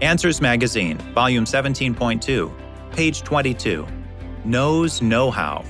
Answers Magazine, Volume 17.2, page 22. Nose Know How.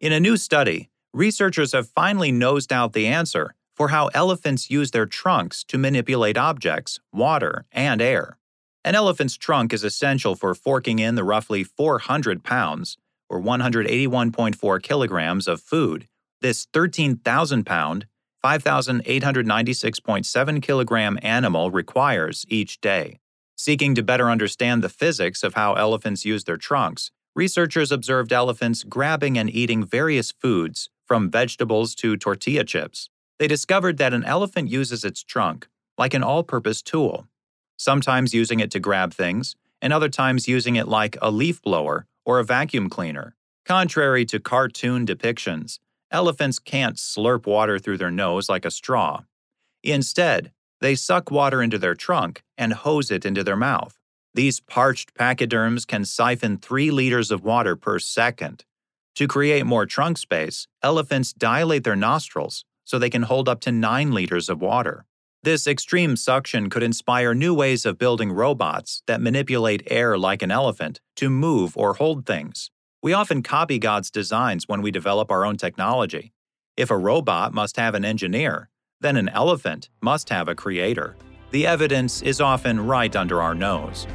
In a new study, researchers have finally nosed out the answer for how elephants use their trunks to manipulate objects, water, and air. An elephant's trunk is essential for forking in the roughly 400 pounds, or 181.4 kilograms, of food this 13,000 pound, 5,896.7 kilogram animal requires each day. Seeking to better understand the physics of how elephants use their trunks, researchers observed elephants grabbing and eating various foods, from vegetables to tortilla chips. They discovered that an elephant uses its trunk like an all purpose tool, sometimes using it to grab things, and other times using it like a leaf blower or a vacuum cleaner. Contrary to cartoon depictions, elephants can't slurp water through their nose like a straw. Instead, they suck water into their trunk and hose it into their mouth. These parched pachyderms can siphon 3 liters of water per second. To create more trunk space, elephants dilate their nostrils so they can hold up to 9 liters of water. This extreme suction could inspire new ways of building robots that manipulate air like an elephant to move or hold things. We often copy God's designs when we develop our own technology. If a robot must have an engineer, then an elephant must have a creator. The evidence is often right under our nose.